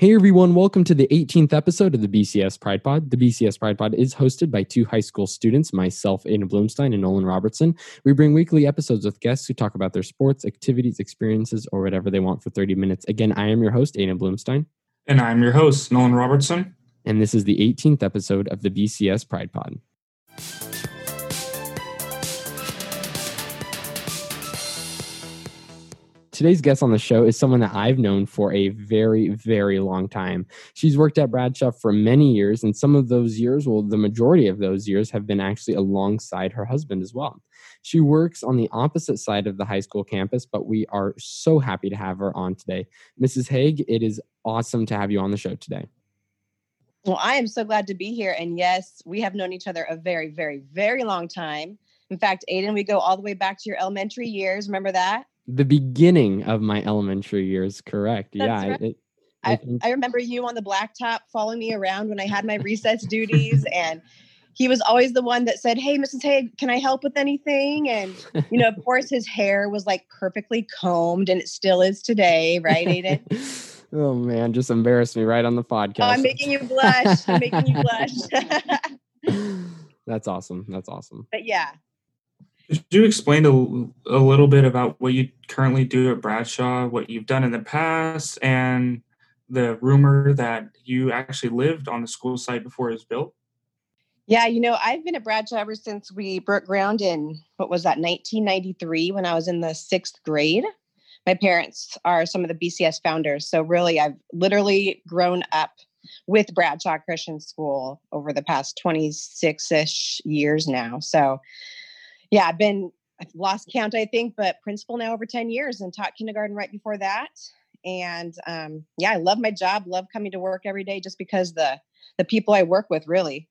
Hey everyone, welcome to the 18th episode of the BCS Pride Pod. The BCS Pride Pod is hosted by two high school students, myself, Aiden Bloomstein, and Nolan Robertson. We bring weekly episodes with guests who talk about their sports, activities, experiences, or whatever they want for 30 minutes. Again, I am your host, Aiden Bloomstein. And I'm your host, Nolan Robertson. And this is the 18th episode of the BCS Pride Pod. Today's guest on the show is someone that I've known for a very, very long time. She's worked at Bradshaw for many years, and some of those years, well, the majority of those years, have been actually alongside her husband as well. She works on the opposite side of the high school campus, but we are so happy to have her on today. Mrs. Hage, it is awesome to have you on the show today. Well, I am so glad to be here. And yes, we have known each other a very, very, very long time. In fact, Aiden, we go all the way back to your elementary years. Remember that? The beginning of my elementary years. Correct. That's yeah. right. It, I, think- I remember you on the blacktop following me around when I had my recess duties and he was always the one that said, Hey, Mrs. Hage, can I help with anything? And, you know, of course, his hair was like perfectly combed and it still is today, right, Aiden? oh, man. Just embarrassed me right on the podcast. Oh, I'm making you blush. I'm making you blush. That's awesome. That's awesome. but yeah, Could you explain a, a little bit about what you currently do at Bradshaw, what you've done in the past, and the rumor that you actually lived on the school site before it was built? Yeah, you know, I've been at Bradshaw ever since we broke ground in what was that, 1993, when I was in the sixth grade. My parents are some of the BCS founders. So, really, I've literally grown up with Bradshaw Christian School over the past 26 ish years now. So, yeah, I've been, I've lost count, I think, but principal now over 10 years and taught kindergarten right before that. And um, yeah, I love my job, love coming to work every day just because the, the people I work with really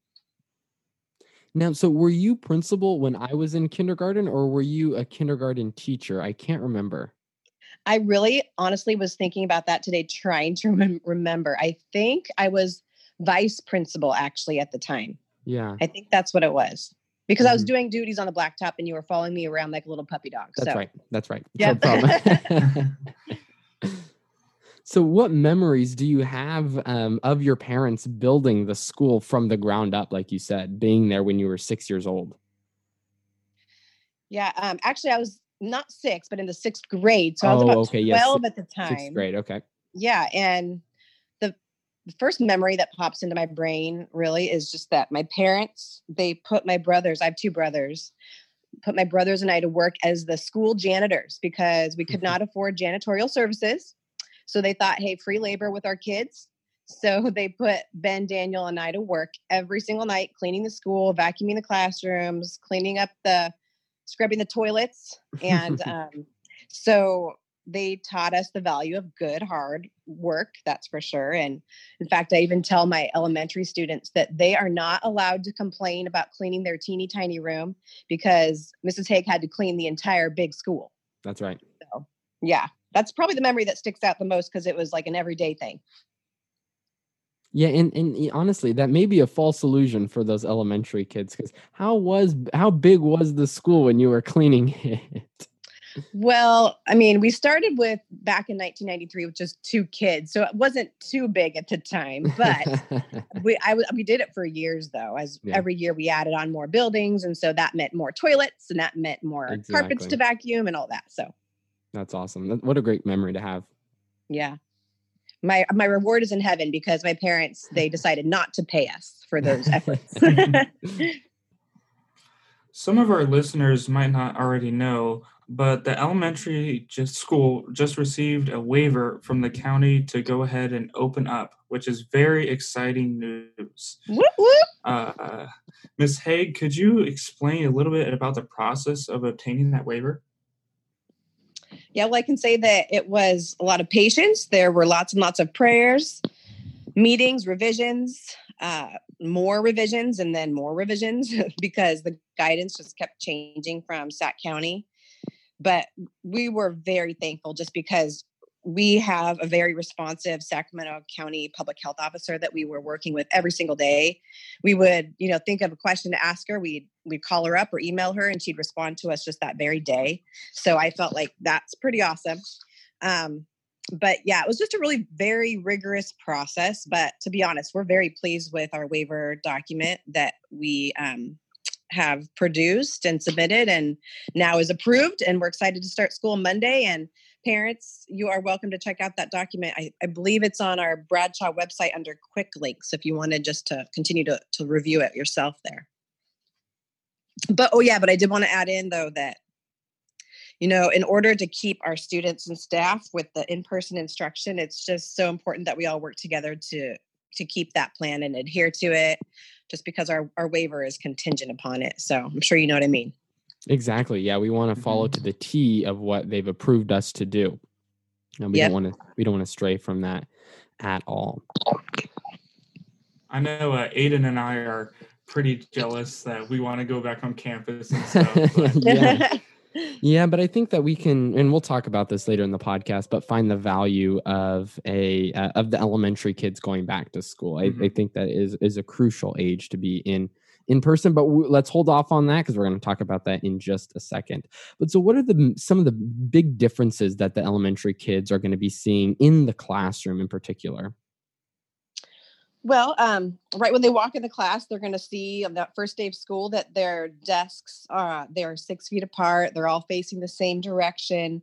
Now, so were you principal when I was in kindergarten or were you a kindergarten teacher? I can't remember. I really honestly was thinking about that today, trying to rem- remember. I think I was vice principal actually at the time. Yeah. I think that's what it was because I was Mhm. doing duties on the blacktop and you were following me around like a little puppy dog. That's so, right. That's right. Yeah. No problem. so, what memories do you have um, of your parents building the school from the ground up, like you said, being there when you were six years old? yeah. Um, actually, I was not six, but in the sixth grade. So I was Oh, about okay, yes, 12 at the time. Sixth grade. Okay. Yeah. And the first memory that pops into my brain really is just that my parents, they put my brothers, I have two brothers, put my brothers and I to work as the school janitors because we could not afford janitorial services. So they thought, hey, free labor with our kids. So they put Ben, Daniel, and I to work every single night, cleaning the school, vacuuming the classrooms, cleaning up the, scrubbing the toilets. And um, so they taught us the value of good, hard work, that's for sure. And in fact, I even tell my elementary students that they are not allowed to complain about cleaning their teeny tiny room because Mrs. Hage had to clean the entire big school. That's right. so, Yeah, that's probably the memory that sticks out the most because it was like an everyday thing. Yeah, and, and honestly, that may be a false illusion for those elementary kids. Because how was how big was the school when you were cleaning it? Well, I mean, we started with back in 1993 with just two kids, so it wasn't too big at the time. But we I w- we did it for years though. As Yeah. every year we added on more buildings, and so that meant more toilets, and that meant more carpets to vacuum and all that. So That's awesome. What a great memory to have. yeah, my my reward is in heaven because my parents they decided not to pay us for those efforts. Some of our listeners might not already know, but the elementary just school just received a waiver from the county to go ahead and open up, which is very exciting news. whoop, whoop. Uh, Ms. Hage, could you explain a little bit about the process of obtaining that waiver? Yeah, well, I can say that it was a lot of patience. There were lots and lots of prayers, meetings, revisions, uh, more revisions, and then more revisions because the guidance just kept changing from Sac County. But we were very thankful just because we have a very responsive Sacramento County public health officer that we were working with every single day. We would, you know, think of a question to ask her. We'd we'd call her up or email her, and she'd respond to us just that very day. So I felt like that's pretty awesome. Um, but yeah, it was just a really very rigorous process. But to be honest, we're very pleased with our waiver document that we um, have produced and submitted and now is approved. And we're excited to start school Monday. And parents, you are welcome to check out that document. I, I believe it's on our Bradshaw website under quick links if you wanted just to continue to, to review it yourself there. But oh, yeah, but I did want to add in though that you know, in order to keep our students and staff with the in-person instruction, it's just so important that we all work together to to keep that plan and adhere to it just because our, our waiver is contingent upon it. So I'm sure you know what I mean. Exactly. Yeah. We want to follow Mm-hmm. to the T of what they've approved us to do. And we Yep. don't want to we don't want to stray from that at all. I know uh, Aiden and I are pretty jealous that we want to go back on campus and stuff. But yeah. Yeah, but I think that we can, and we'll talk about this later in the podcast. But find the value of a uh, of the elementary kids going back to school. I, I Mhm. think that is is a crucial age to be in in person. But w- let's hold off on that because we're going to talk about that in just a second. But so, what are the some of the big differences that the elementary kids are going to be seeing in the classroom in particular? Well, um, right when they walk in the class, they're going to see on that first day of school that their desks are they are six feet apart. They're all facing the same direction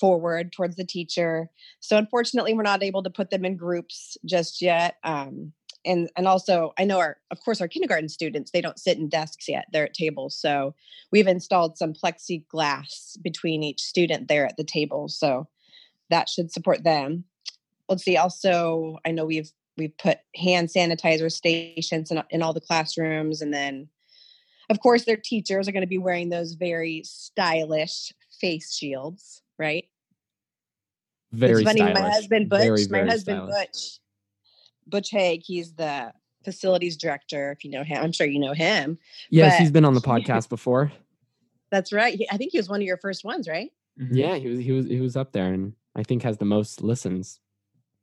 forward towards the teacher. So unfortunately, we're not able to put them in groups just yet. Um, and and also, I know our of course our kindergarten students they don't sit in desks yet; they're at tables. So we've installed some plexiglass between each student there at the table. So that should support them. Let's see. Also, I know we've we've put hand sanitizer stations in, in all the classrooms and then of course their teachers are going to be wearing those very stylish face shields right Very it's funny my husband butch Very, my husband stylish. butch butch Hage he's the facilities director if you know him i'm sure you know him Yes, but- he's been on the podcast before. that's right He- i think he was one of your first ones right mhm. Yeah, he was he was he was up there, and I think has the most listens.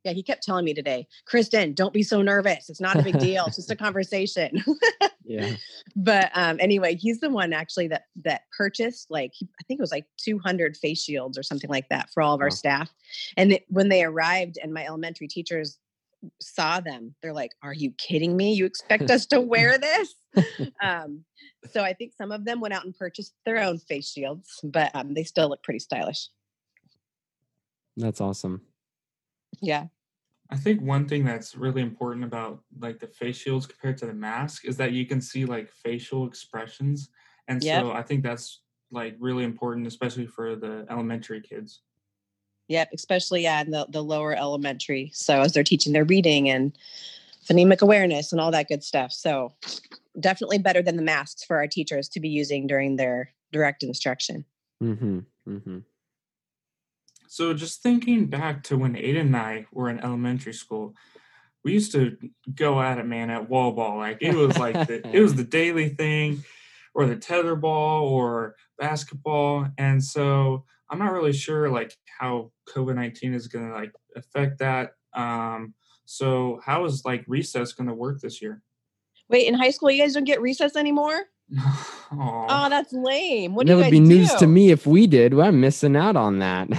Yeah he kept telling me today kristen don't be so nervous. It's not a big deal. It's just a conversation. Yeah. but um anyway he's the one actually that that purchased like i think it was like 200 face shields or something like that for all of our staff. And it, when they arrived and my elementary teachers saw them they're like are you kidding me? You expect us to wear this? Um so i think some of them went out and purchased their own face shields but um they still look pretty stylish. That's awesome. yeah I think one thing that's really important about like the face shields compared to the mask is that you can see like facial expressions. And Yep. so I think that's like really important, especially for the elementary kids. Yep, especially yeah, in the, the lower elementary. So as they're teaching their reading and phonemic awareness and all that good stuff. So definitely better than the masks for our teachers to be using during their direct instruction. Mm-hmm. Mm-hmm. So just thinking back to when Aiden and I were in elementary school, we used to go at it, man, at wall ball. Like it was like the, it was the daily thing, or the tether ball, or basketball. And so I'm not really sure like how COVID nineteen is going to like affect that. Um, so how is like recess going to work this year? Wait, in high school you guys don't get recess anymore? Oh, that's lame. What that do you would be news to me if we did. Well, I'm missing out on that.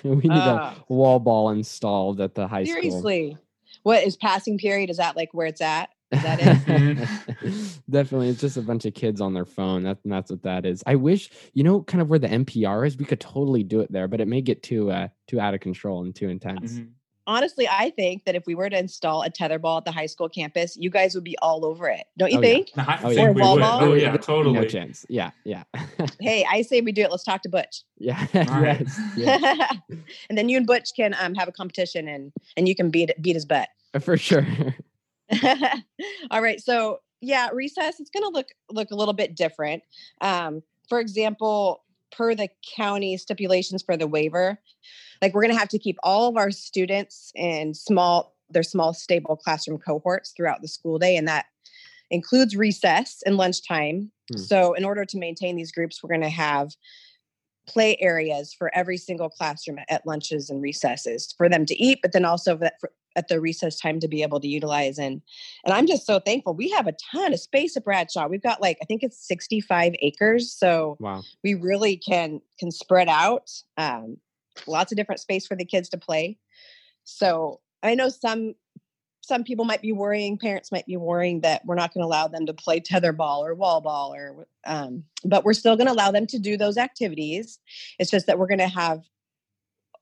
we need Uh, a wall ball installed at the high school. seriously. What is passing period? Is that like where it's at? Is that it? Definitely, it's just a bunch of kids on their phone. That, that's what that is. I wish, you know, kind of where the NPR is, we could totally do it there, but it may get too uh, too out of control and too intense. Mhm. Honestly, I think that if we were to install a tetherball at the high school campus, you guys would be all over it. Don't you Oh, yeah. think? I Oh, think yeah. Or we wall would. ball? Oh yeah, totally. No chance. Yeah, yeah, Hey, I say we do it. Let's talk to Butch. yeah. right. yes, yes, and then you and Butch can um, have a competition and and you can beat beat his butt. for sure. All right. So yeah, recess it's going to look look a little bit different. Um, for example, per the county stipulations for the waiver, like we're going to have to keep all of our students in small their small stable classroom cohorts throughout the school day, and that includes recess and lunchtime. Hmm. So in order to maintain these groups, we're going to have play areas for every single classroom at lunches and recesses for them to eat, but then also for, at the recess time to be able to utilize. And and I'm just so thankful. We have a ton of space at Bradshaw. We've got like I think it's 65 acres, so wow. we really can can spread out. Um, lots of different space for the kids to play. So I know some some people might be worrying, parents might be worrying that we're not going to allow them to play tetherball or wall ball, or um, but we're still going to allow them to do those activities. It's just that we're going to have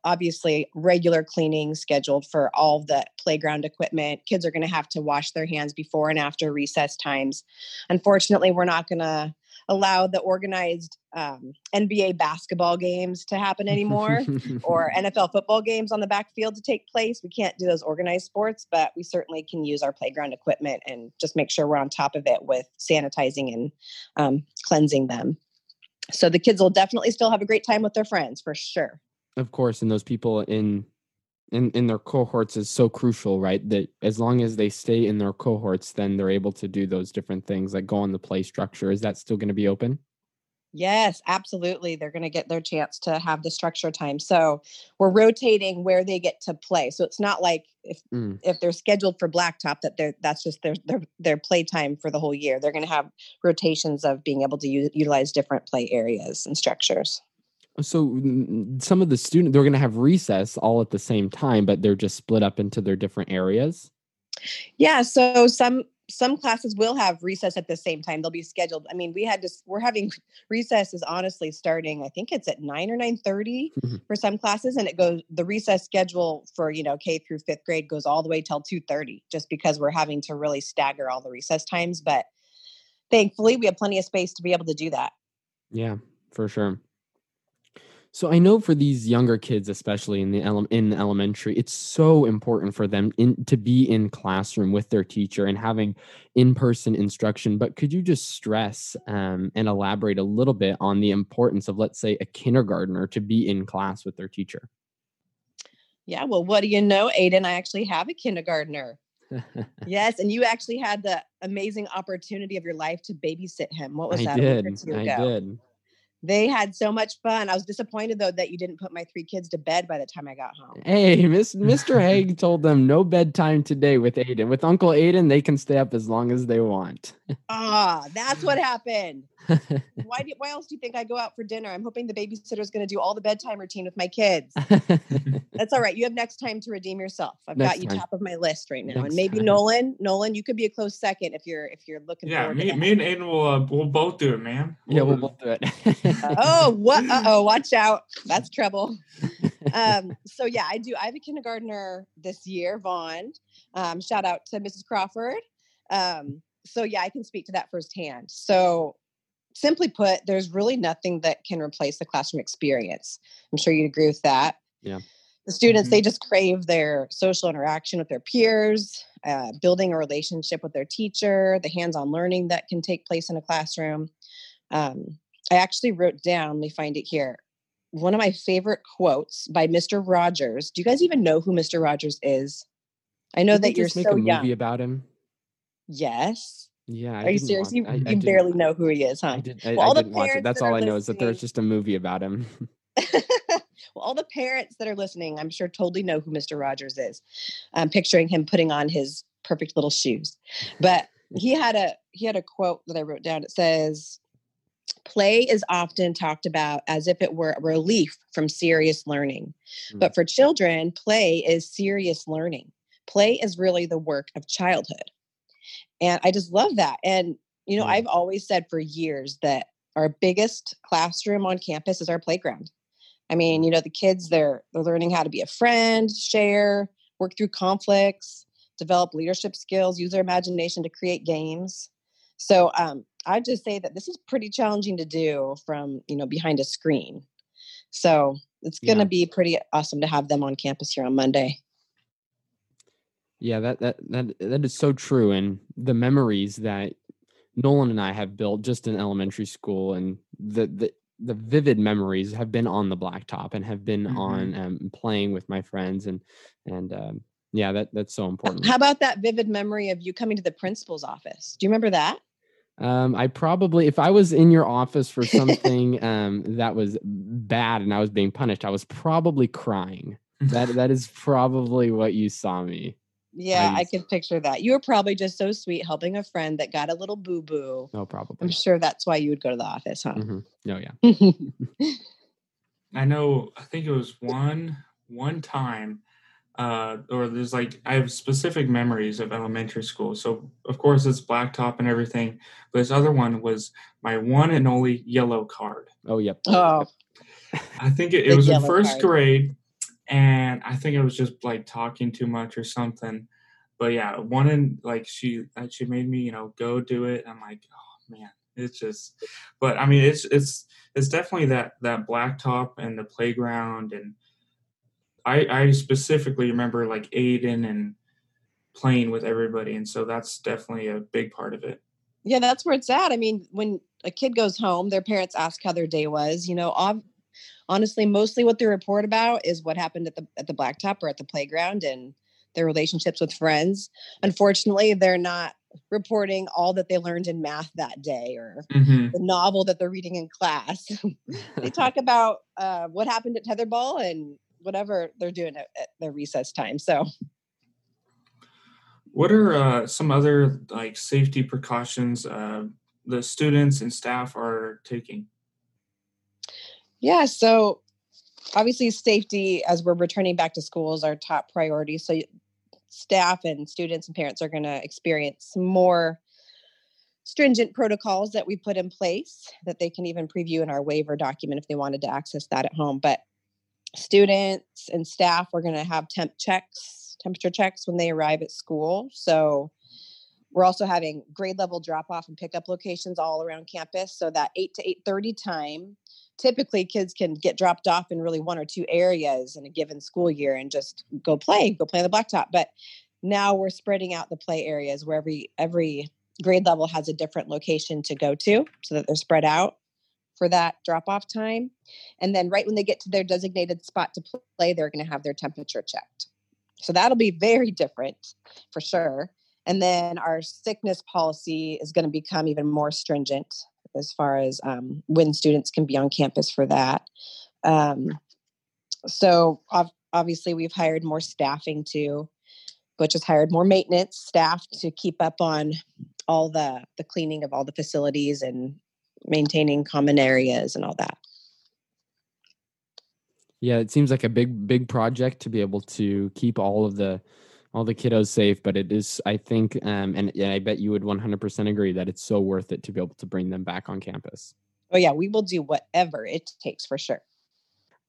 obviously regular cleaning scheduled for all the playground equipment. Kids are going to have to wash their hands before and after recess times. Unfortunately, we're not going to allow the organized um, NBA basketball games to happen anymore or NFL football games on the backfield to take place. We can't do those organized sports, but we certainly can use our playground equipment and just make sure we're on top of it with sanitizing and um, cleansing them. So the kids will definitely still have a great time with their friends for sure. Of course, and those people in in in their cohorts is so crucial, right? That as long as they stay in their cohorts, then they're able to do those different things like go on the play structure. Is that still going to be open? Yes, absolutely. They're going to get their chance to have the structure time. So we're rotating where they get to play. So it's not like if mm. if they're scheduled for blacktop that they're that's just their their their play time for the whole year. They're going to have rotations of being able to u- utilize different play areas and structures. So some of the students they're going to have recess all at the same time, but they're just split up into their different areas. Yeah, so some some classes will have recess at the same time. They'll be scheduled. I mean, we had to. We're having recess is honestly starting. I think it's at nine or nine thirty mm-hmm. for some classes, and it goes. The recess schedule for you know K through fifth grade goes all the way till two thirty, just because we're having to really stagger all the recess times. But thankfully, we have plenty of space to be able to do that. Yeah, for sure. So I know for these younger kids, especially in the ele- in the elementary, it's so important for them in, to be in classroom with their teacher and having in person instruction. But could you just stress um, and elaborate a little bit on the importance of, let's say, a kindergartner to be in class with their teacher? Yeah, well, what do you know, Aiden? I actually have a kindergartner. yes, and you actually had the amazing opportunity of your life to babysit him. What was I that? Did. I did they had so much fun. I was disappointed though that you didn't put my three kids to bed by the time I got home. Hey, Miss Mr. Hage told them no bedtime today with Aiden. With Uncle Aiden, they can stay up as long as they want. Ah, that's what happened. Why do, why else do you think I go out for dinner? I'm hoping the babysitter is going to do all the bedtime routine with my kids. That's all right. You have next time to redeem yourself. I've next got you time. top of my list right now, next and maybe time. Nolan. Nolan, you could be a close second if you're if you're looking. Yeah, me, me and Aiden will uh, we'll both do it, man. We'll yeah, we'll both do it. oh, what? Uh oh, watch out. That's trouble. Um, so yeah, I do. I have a kindergartner this year, Vaughn. Um, shout out to Mrs. Crawford. Um, so yeah, I can speak to that firsthand. So simply put, there's really nothing that can replace the classroom experience. I'm sure you'd agree with that. Yeah. The students, mm-hmm. they just crave their social interaction with their peers, uh, building a relationship with their teacher, the hands on learning that can take place in a classroom. Um, I actually wrote down, let me find it here, one of my favorite quotes by Mr. Rogers. Do you guys even know who Mr. Rogers is? I know Did that you're so make a young. movie about him. Yes. Yeah. I Are you serious? you, I, you I barely know who he is, huh? I, did, I, well, I didn't watch it. That's all I know is that there's just a movie about him. well, all the parents that are listening, I'm sure totally know who Mr. Rogers is. I'm picturing him putting on his perfect little shoes. But he had a he had a quote that I wrote down. It says, Play is often talked about as if it were a relief from serious learning. Mm. But for children, play is serious learning. Play is really the work of childhood. And I just love that. And, you know, I've always said for years that our biggest classroom on campus is our playground. I mean, you know, the kids they're they're learning how to be a friend, share, work through conflicts, develop leadership skills, use their imagination to create games. So um, I just say that this is pretty challenging to do from you know behind a screen. So it's going to yeah. be pretty awesome to have them on campus here on Monday. Yeah, that that that that is so true, and the memories that Nolan and I have built just in elementary school, and the the the vivid memories have been on the blacktop and have been mm-hmm. on um, playing with my friends, and and um, yeah, that that's so important. How about that vivid memory of you coming to the principal's office? Do you remember that? Um, I probably, if I was in your office for something um, that was bad and I was being punished, I was probably crying. that that is probably what you saw me. Yeah, I, I can picture that. You were probably just so sweet helping a friend that got a little boo boo. No, oh, probably. I'm sure that's why you would go to the office, huh? Mm-hmm. Oh, yeah. I know. I think it was one one time, uh, or there's like I have specific memories of elementary school. So of course it's blacktop and everything, but this other one was my one and only yellow card. Oh, yep. Oh, I think it, it The was in first card. grade, and I think I was just like talking too much or something. But yeah, one in like she uh, she made me you know go do it. I'm like, oh man, it's just. But I mean, it's it's it's definitely that that blacktop and the playground, and I I specifically remember like Aiden and playing with everybody, and so that's definitely a big part of it. yeah, that's where it's at. I mean, when a kid goes home, their parents ask how their day was. You know, honestly, mostly what they report about is what happened at the at the blacktop or at the playground and their relationships with friends. Unfortunately, they're not reporting all that they learned in math that day or hmm the novel that they're reading in class. they talk about uh, what happened at tetherball and whatever they're doing at, at their recess time. So What are uh, some other like safety precautions uh, the students and staff are taking? Yeah, so obviously safety as we're returning back to school is our top priority. So staff and students and parents are going to experience more stringent protocols that we put in place that they can even preview in our waiver document if they wanted to access that at home. But students and staff are going to have temp checks, temperature checks when they arrive at school. So we're also having grade level drop off and pickup locations all around campus so that 8 to 8:30 time typically kids can get dropped off in really one or two areas in a given school year and just go play, go play on the blacktop. But now we're spreading out the play areas where every every grade level has a different location to go to so that they're spread out for that drop off time. And then right when they get to their designated spot to play, they're going to have their temperature checked. So that'll be very different for sure. And then our sickness policy is going to become even more stringent as far as um, when students can be on campus for that. Um, so ov- obviously, we've hired more staffing too. Butch has hired more maintenance staff to keep up on all the the cleaning of all the facilities and maintaining common areas and all that. Yeah, it seems like a big, big project to be able to keep all of the all the kiddos safe. But it is, I think, um, and yeah, I bet you would 100% agree that it's so worth it to be able to bring them back on campus. Oh yeah, we will do whatever it takes for sure.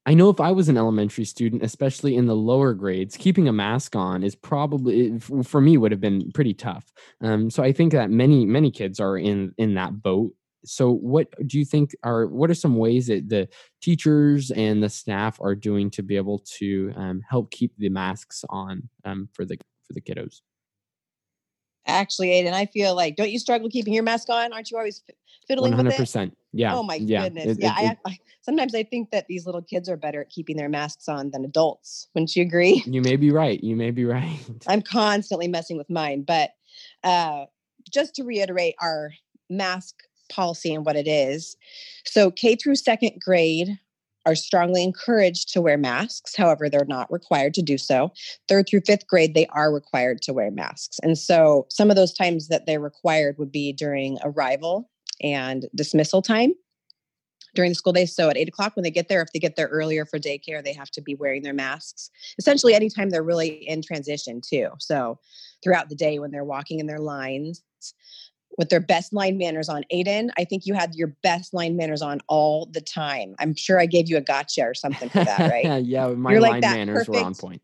I know if I was an elementary student, especially in the lower grades, keeping a mask on is probably for me would have been pretty tough. Um, so I think that many many kids are in in that boat. So what do you think are what are some ways that the teachers and the staff are doing to be able to um, help keep the masks on um, for the for the kiddos? Actually, Aiden, I feel like don't you struggle keeping your mask on? Aren't you always fiddling with hundred it? Yeah. oh my yeah. goodness. It- yeah, it- I, I sometimes I think that these little kids are better at keeping their masks on than adults. Wouldn't you agree? you may be right. You may be right. I'm constantly messing with mine, but uh, just to reiterate our mask policy and what it is. So K through second grade are strongly encouraged to wear masks. However, they're not required to do so. Third through fifth grade, they are required to wear masks. And so some of those times that they're required would be during arrival and dismissal time during the school day. So at eight o'clock when they get there, if they get there earlier for daycare, they have to be wearing their masks. Essentially, anytime they're really in transition, too. So throughout the day when they're walking in their lines with their best line manners on. Aiden, I think you had your best line manners on all the time. I'm sure I gave you a gotcha or something for that, right? yeah, my You're like line that manners were on perfect- point.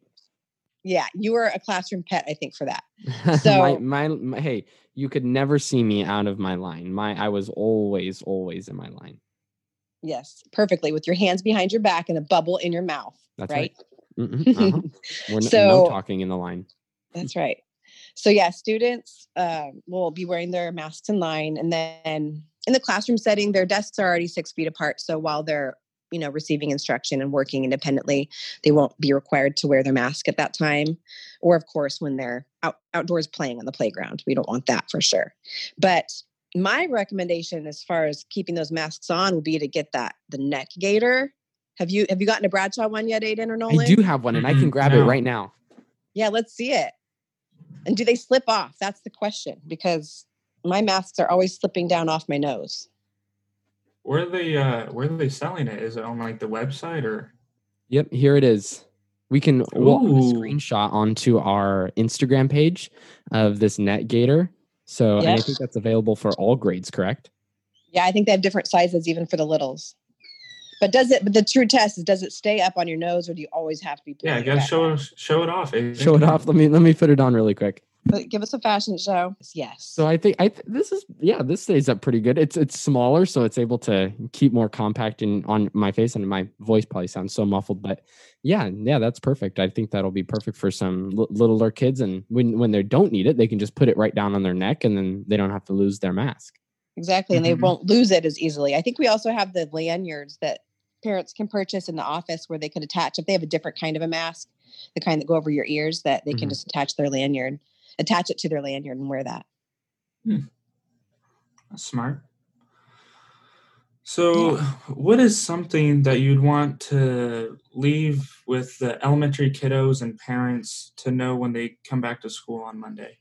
yeah, you were a classroom pet, I think, for that. So- my, my, my hey, you could never see me out of my line. My I was always always in my line. Yes, perfectly with your hands behind your back and a bubble in your mouth, That's right? right. Mhm, uh-huh. We're n- no So- talking in the line. That's right. So yeah, students uh, will be wearing their masks in line, and then in the classroom setting, their desks are already six feet apart. So while they're you know receiving instruction and working independently, they won't be required to wear their mask at that time. Or of course, when they're out outdoors playing on the playground, we don't want that for sure. But my recommendation, as far as keeping those masks on, would be to get that the neck gaiter. Have you have you gotten a Bradshaw one yet, Aiden or Nolan? I do have one, and I can Mhm, grab it right now. Yeah, let's see it. And do they slip off? That's the question because my masks are always slipping down off my nose. where are they uh where are they selling it? Is it on like the website or Yep, here it is. We can we'll have a screenshot onto our Instagram page of this neck gaiter. So and I think that's available for all grades, correct? Yeah, I think they have different sizes even for the littles. But does it? But the true test is: does it stay up on your nose, or do you always have to be? yeah, I pulling it guess back show down? show it off. eh? Show it off. Let me let me put it on really quick. But give us a fashion show. Yes. So I think I th- this is yeah, this stays up pretty good. It's it's smaller, so it's able to keep more compact in on my face, and my voice probably sounds so muffled. But yeah, yeah, that's perfect. I think that'll be perfect for some li- littler kids, and when when they don't need it, they can just put it right down on their neck, and then they don't have to lose their mask. Exactly. And they Mhm. won't lose it as easily. I think we also have the lanyards that parents can purchase in the office where they could attach if they have a different kind of a mask, the kind that go over your ears, that they can Mhm. just attach their lanyard, attach it to their lanyard and wear that. That's smart. So, what is something that you'd want to leave with the elementary kiddos and parents to know when they come back to school on Monday?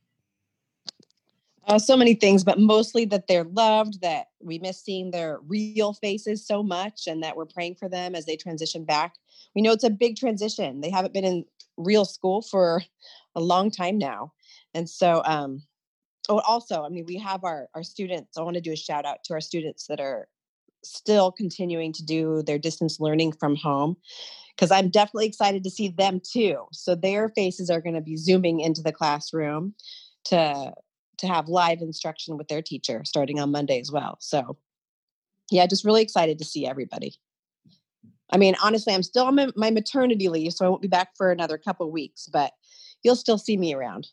Uh, so many things, but mostly that they're loved, that we miss seeing their real faces so much, and that we're praying for them as they transition back. We know it's a big transition. They haven't been in real school for a long time now. And so, um, oh, also, I mean, we have our, our students. I want to do a shout out to our students that are still continuing to do their distance learning from home because I'm definitely excited to see them too. So their faces are going to be zooming into the classroom to to have live instruction with their teacher starting on Monday as well. So, yeah, just really excited to see everybody. I mean, honestly, I'm still on my, maternity leave, so I won't be back for another couple weeks, but you'll still see me around.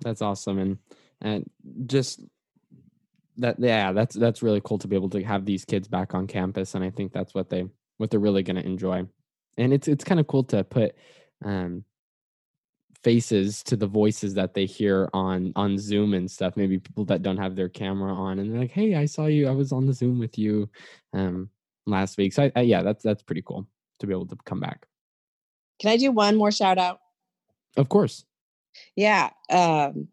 That's awesome, and and just that yeah, that's that's really cool to be able to have these kids back on campus, and I think that's what they what they're really going to enjoy, and it's it's kind of cool to put um faces to the voices that they hear on on Zoom and stuff. Maybe people that don't have their camera on, and they're like, "Hey, I saw you. I was on the Zoom with you um last week." So I, I, yeah, that's that's pretty cool to be able to come back. Can I do one more shout out? Of course. Yeah. Um,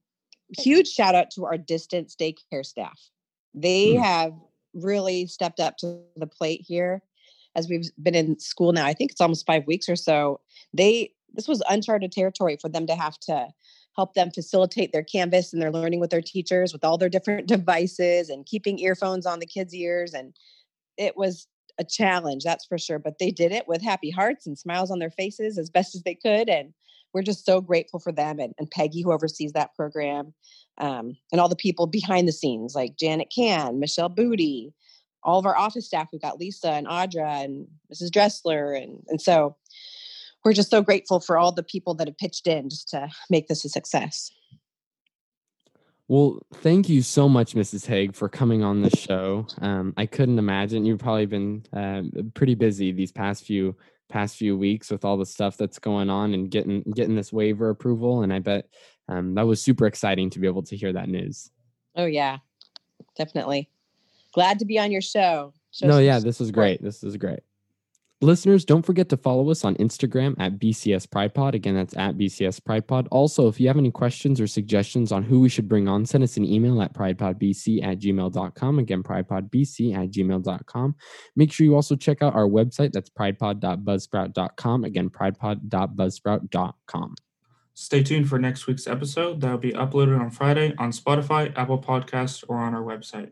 huge shout out to our distance daycare staff. They Hmm. have really stepped up to the plate here as we've been in school now. I think it's almost five weeks or so. They this was uncharted territory for them to have to help them facilitate their canvas and their learning with their teachers with all their different devices and keeping earphones on the kids' ears. And it was a challenge, that's for sure. But they did it with happy hearts and smiles on their faces as best as they could. And we're just so grateful for them and, and Peggy, who oversees that program, um, and all the people behind the scenes like Janet Can, Michelle Booty, all of our office staff. We've got Lisa and Audra and Mrs. Dressler. And, and so we're just so grateful for all the people that have pitched in just to make this a success. Well, thank you so much, Mrs. Hage, for coming on the show. Um, I couldn't imagine you've probably been uh, pretty busy these past few past few weeks with all the stuff that's going on and getting getting this waiver approval. And I bet um, that was super exciting to be able to hear that news. Oh, yeah, definitely. Glad to be on your show. Show no, yeah, this was great. This is great. Listeners, don't forget to follow us on Instagram at BCS Pride Pod. Again, that's at BCS Pride Pod. Also, if you have any questions or suggestions on who we should bring on, send us an email at pridepodbc at gmail.com. Again, pridepodbc at gmail.com. Make sure you also check out our website. That's pridepod.buzzsprout.com. Again, pridepod.buzzsprout.com. Stay tuned for next week's episode that will be uploaded on Friday on Spotify, Apple Podcasts, or on our website.